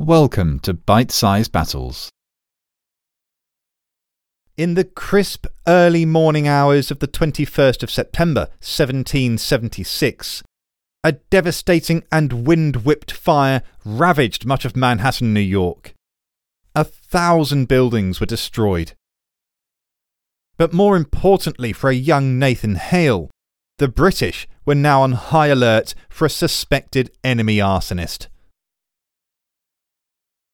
Welcome to Bite Size Battles. In the crisp early morning hours of the 21st of September 1776, a devastating and wind whipped fire ravaged much of Manhattan, New York. A thousand buildings were destroyed. But more importantly for a young Nathan Hale, the British were now on high alert for a suspected enemy arsonist.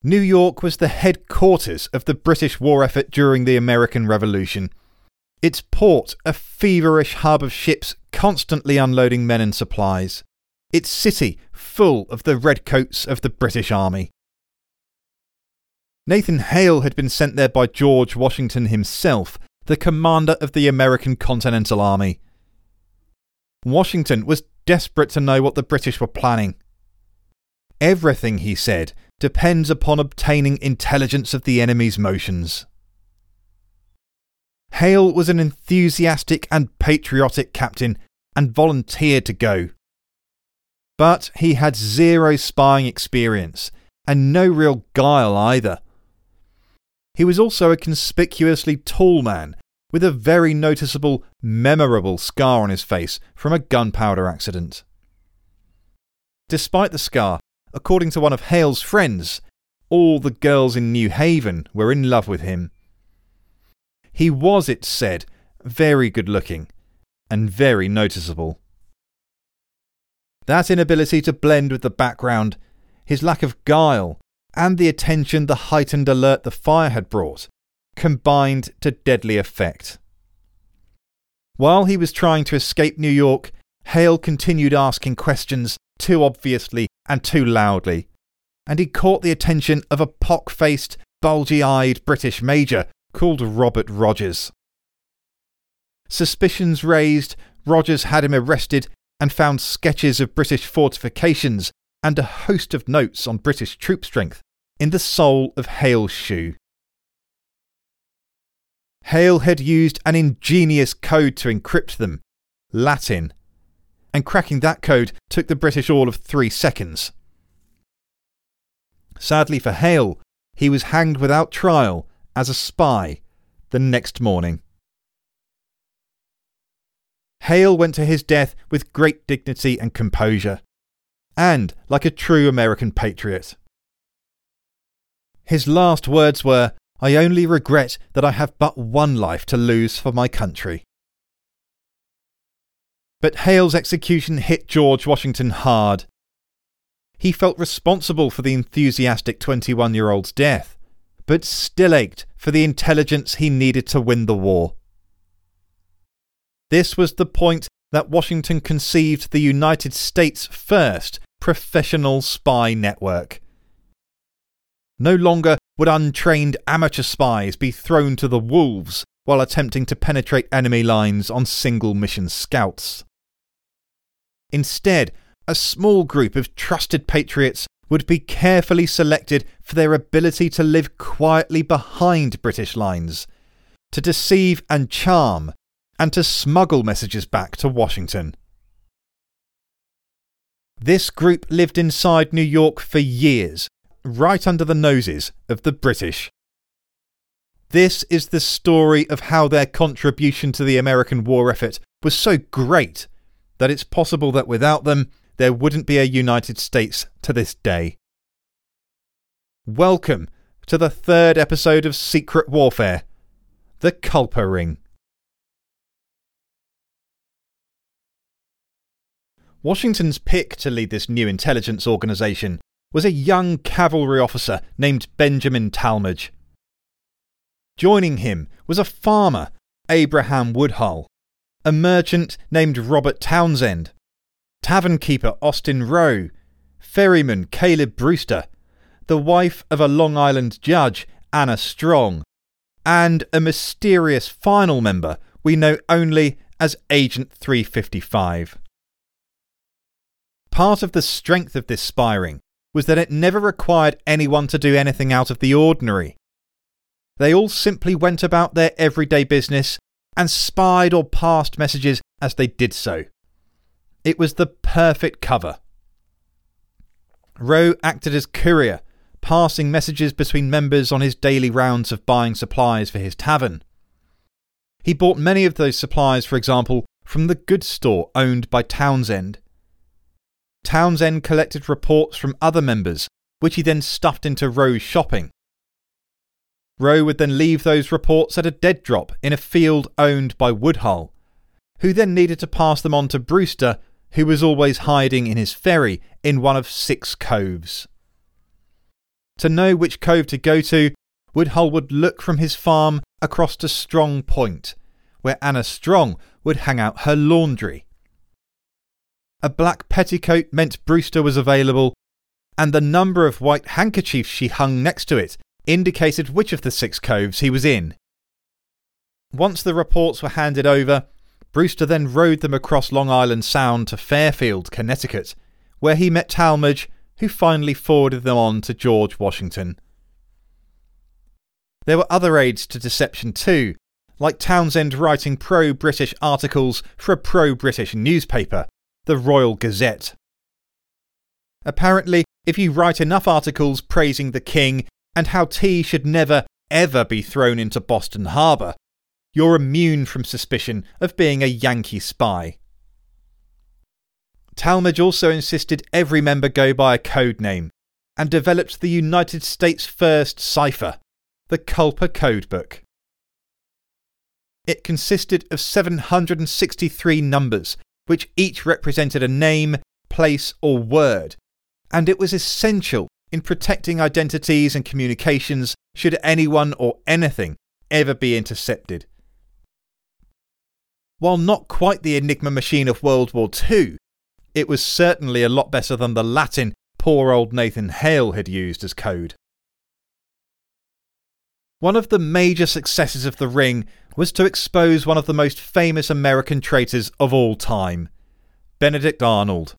New York was the headquarters of the British war effort during the American Revolution. Its port, a feverish hub of ships constantly unloading men and supplies. Its city, full of the redcoats of the British Army. Nathan Hale had been sent there by George Washington himself, the commander of the American Continental Army. Washington was desperate to know what the British were planning. Everything, he said, depends upon obtaining intelligence of the enemy's motions. Hale was an enthusiastic and patriotic captain and volunteered to go. But he had zero spying experience and no real guile either. He was also a conspicuously tall man with a very noticeable, memorable scar on his face from a gunpowder accident. Despite the scar, according to one of Hale's friends, all the girls in New Haven were in love with him. He was, it said, very good looking and very noticeable. That inability to blend with the background, his lack of guile, and the attention the heightened alert the fire had brought combined to deadly effect. While he was trying to escape New York, Hale continued asking questions too obviously and too loudly, and he caught the attention of a pock faced, bulgy eyed British major called Robert Rogers. Suspicions raised, Rogers had him arrested and found sketches of British fortifications and a host of notes on British troop strength in the sole of Hale's shoe. Hale had used an ingenious code to encrypt them Latin and cracking that code took the British all of three seconds. Sadly for Hale, he was hanged without trial as a spy the next morning. Hale went to his death with great dignity and composure, and like a true American patriot. His last words were, I only regret that I have but one life to lose for my country. But Hale's execution hit George Washington hard. He felt responsible for the enthusiastic 21 year old's death, but still ached for the intelligence he needed to win the war. This was the point that Washington conceived the United States' first professional spy network. No longer would untrained amateur spies be thrown to the wolves while attempting to penetrate enemy lines on single mission scouts. Instead, a small group of trusted patriots would be carefully selected for their ability to live quietly behind British lines, to deceive and charm, and to smuggle messages back to Washington. This group lived inside New York for years, right under the noses of the British. This is the story of how their contribution to the American war effort was so great that it's possible that without them, there wouldn't be a United States to this day. Welcome to the third episode of Secret Warfare The Culper Ring. Washington's pick to lead this new intelligence organisation was a young cavalry officer named Benjamin Tallmadge. Joining him was a farmer, Abraham Woodhull, a merchant named Robert Townsend, tavern keeper Austin Roe, ferryman Caleb Brewster, the wife of a Long Island judge, Anna Strong, and a mysterious final member we know only as Agent 355. Part of the strength of this spy ring was that it never required anyone to do anything out of the ordinary. They all simply went about their everyday business and spied or passed messages as they did so. It was the perfect cover. Roe acted as courier, passing messages between members on his daily rounds of buying supplies for his tavern. He bought many of those supplies, for example, from the goods store owned by Townsend. Townsend collected reports from other members, which he then stuffed into Roe's shopping. Roe would then leave those reports at a dead drop in a field owned by Woodhull, who then needed to pass them on to Brewster, who was always hiding in his ferry in one of six coves. To know which cove to go to, Woodhull would look from his farm across to Strong Point, where Anna Strong would hang out her laundry. A black petticoat meant Brewster was available, and the number of white handkerchiefs she hung next to it indicated which of the six coves he was in. Once the reports were handed over, Brewster then rowed them across Long Island Sound to Fairfield, Connecticut, where he met Tallmadge, who finally forwarded them on to George Washington. There were other aids to deception too, like Townsend writing pro British articles for a pro British newspaper, the Royal Gazette. Apparently, if you write enough articles praising the King and how tea should never, ever be thrown into Boston Harbour, you're immune from suspicion of being a Yankee spy. Tallmadge also insisted every member go by a code name and developed the United States' first cipher, the Culper Codebook. It consisted of 763 numbers, which each represented a name, place, or word, and it was essential in protecting identities and communications should anyone or anything ever be intercepted. While not quite the Enigma machine of World War II, it was certainly a lot better than the Latin poor old Nathan Hale had used as code. One of the major successes of The Ring was to expose one of the most famous American traitors of all time, Benedict Arnold.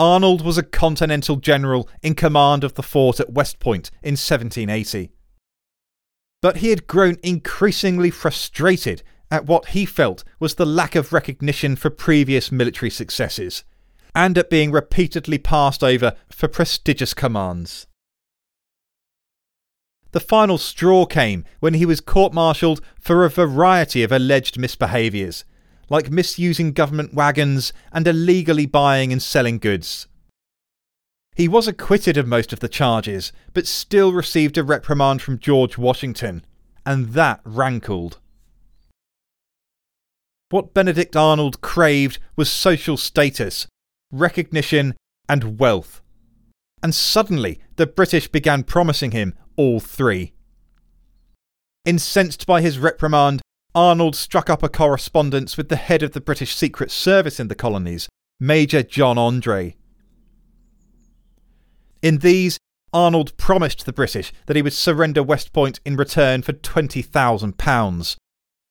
Arnold was a Continental general in command of the fort at West Point in 1780. But he had grown increasingly frustrated at what he felt was the lack of recognition for previous military successes, and at being repeatedly passed over for prestigious commands. The final straw came when he was court martialed for a variety of alleged misbehaviours, like misusing government wagons and illegally buying and selling goods. He was acquitted of most of the charges, but still received a reprimand from George Washington, and that rankled. What Benedict Arnold craved was social status, recognition, and wealth. And suddenly the British began promising him all three. Incensed by his reprimand, Arnold struck up a correspondence with the head of the British Secret Service in the colonies, Major John Andre. In these, Arnold promised the British that he would surrender West Point in return for £20,000,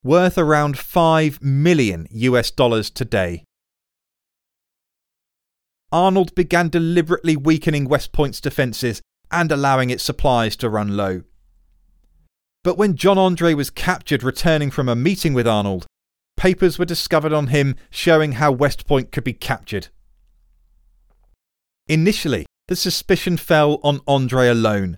worth around 5 million US dollars today. Arnold began deliberately weakening West Point's defences and allowing its supplies to run low. But when John Andre was captured returning from a meeting with Arnold, papers were discovered on him showing how West Point could be captured. Initially, the suspicion fell on Andre alone,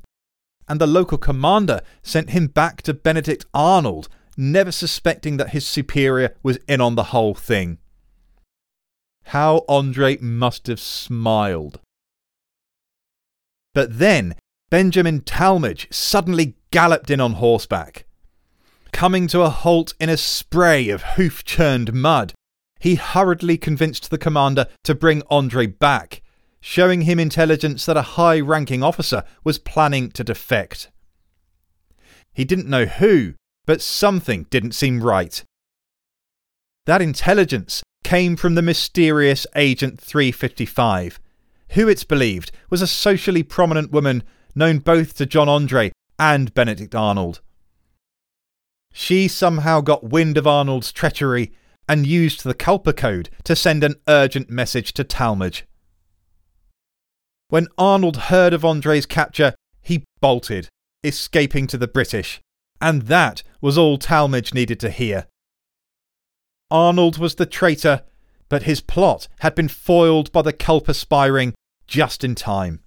and the local commander sent him back to Benedict Arnold, never suspecting that his superior was in on the whole thing. How Andre must have smiled. But then Benjamin Tallmadge suddenly galloped in on horseback. Coming to a halt in a spray of hoof churned mud, he hurriedly convinced the commander to bring Andre back, showing him intelligence that a high ranking officer was planning to defect. He didn't know who, but something didn't seem right. That intelligence came from the mysterious Agent 355, who it's believed was a socially prominent woman known both to John Andre and Benedict Arnold. She somehow got wind of Arnold's treachery and used the Culper Code to send an urgent message to Tallmadge. When Arnold heard of Andre's capture, he bolted, escaping to the British, and that was all Tallmadge needed to hear. Arnold was the traitor, but his plot had been foiled by the Culper spy ring just in time.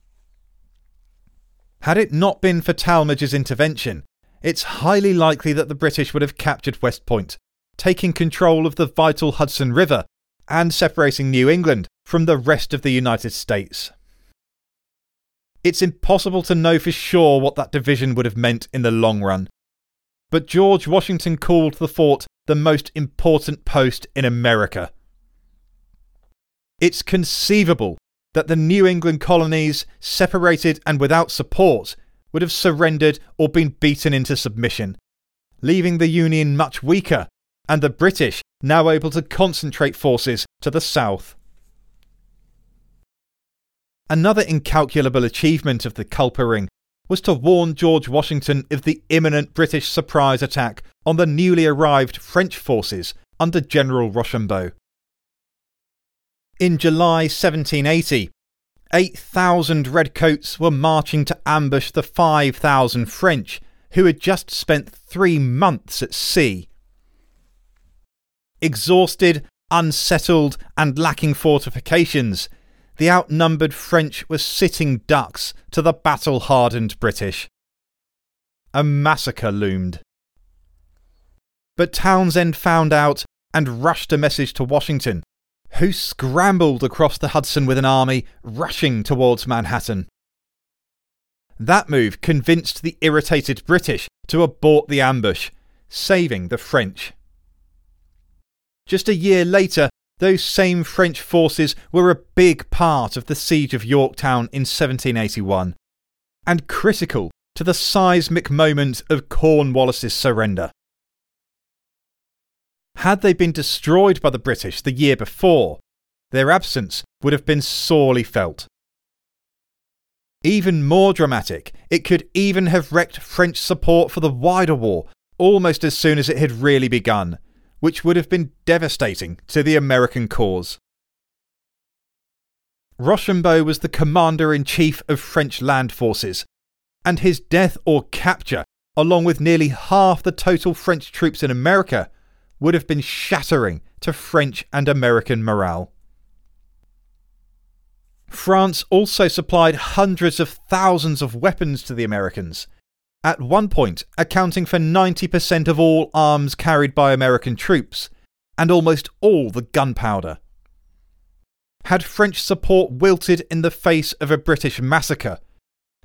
Had it not been for Tallmadge's intervention, it's highly likely that the British would have captured West Point, taking control of the vital Hudson River and separating New England from the rest of the United States. It's impossible to know for sure what that division would have meant in the long run, but George Washington called the fort the most important post in America. It's conceivable that the New England colonies, separated and without support, would have surrendered or been beaten into submission, leaving the Union much weaker and the British now able to concentrate forces to the south. Another incalculable achievement of the Culper Ring was to warn George Washington of the imminent British surprise attack on the newly arrived French forces under General Rochambeau. In July 1780, 8,000 redcoats were marching to ambush the 5,000 French who had just spent three months at sea. Exhausted, unsettled, and lacking fortifications, the outnumbered French were sitting ducks to the battle hardened British. A massacre loomed. But Townsend found out and rushed a message to Washington who scrambled across the Hudson with an army rushing towards Manhattan. That move convinced the irritated British to abort the ambush, saving the French. Just a year later, those same French forces were a big part of the siege of Yorktown in 1781, and critical to the seismic moment of Cornwallis's surrender. Had they been destroyed by the British the year before, their absence would have been sorely felt. Even more dramatic, it could even have wrecked French support for the wider war almost as soon as it had really begun, which would have been devastating to the American cause. Rochambeau was the commander in chief of French land forces, and his death or capture, along with nearly half the total French troops in America, would have been shattering to French and American morale. France also supplied hundreds of thousands of weapons to the Americans, at one point accounting for 90% of all arms carried by American troops, and almost all the gunpowder. Had French support wilted in the face of a British massacre,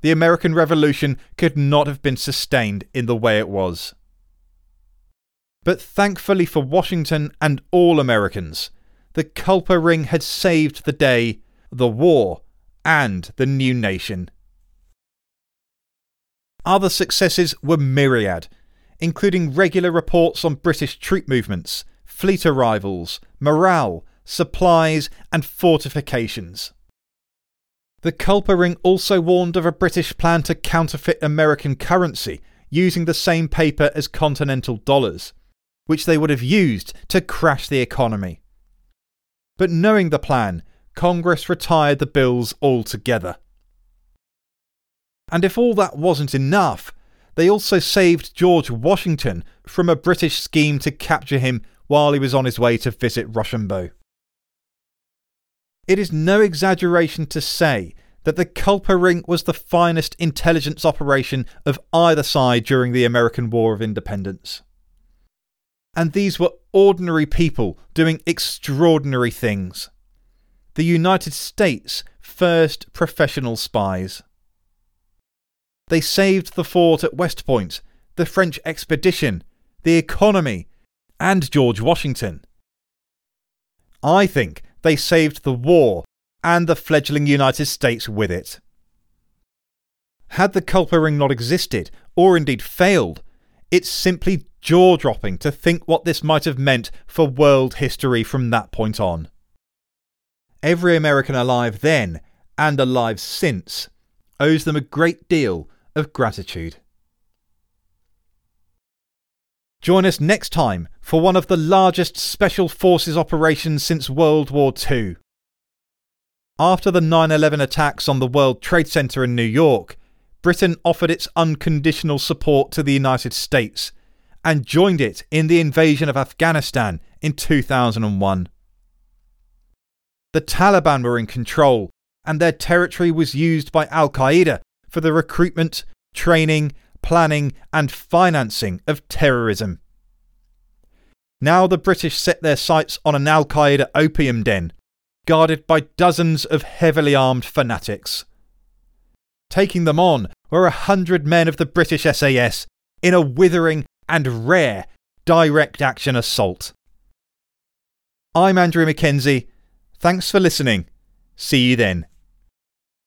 the American Revolution could not have been sustained in the way it was. But thankfully for Washington and all Americans, the Culper Ring had saved the day, the war, and the new nation. Other successes were myriad, including regular reports on British troop movements, fleet arrivals, morale, supplies, and fortifications. The Culper Ring also warned of a British plan to counterfeit American currency using the same paper as continental dollars, which they would have used to crash the economy. But knowing the plan, Congress retired the bills altogether. And if all that wasn't enough, they also saved George Washington from a British scheme to capture him while he was on his way to visit Rochambeau. It is no exaggeration to say that the Culper Ring was the finest intelligence operation of either side during the American War of Independence and these were ordinary people doing extraordinary things. The United States' first professional spies. They saved the fort at West Point, the French expedition, the economy, and George Washington. I think they saved the war and the fledgling United States with it. Had the Culper Ring not existed, or indeed failed, it's simply jaw dropping to think what this might have meant for world history from that point on. Every American alive then, and alive since, owes them a great deal of gratitude. Join us next time for one of the largest Special Forces operations since World War II. After the 9 11 attacks on the World Trade Center in New York, Britain offered its unconditional support to the United States and joined it in the invasion of Afghanistan in 2001. The Taliban were in control, and their territory was used by Al Qaeda for the recruitment, training, planning, and financing of terrorism. Now the British set their sights on an Al Qaeda opium den, guarded by dozens of heavily armed fanatics. Taking them on were a hundred men of the British SAS in a withering and rare direct action assault. I'm Andrew McKenzie. Thanks for listening. See you then.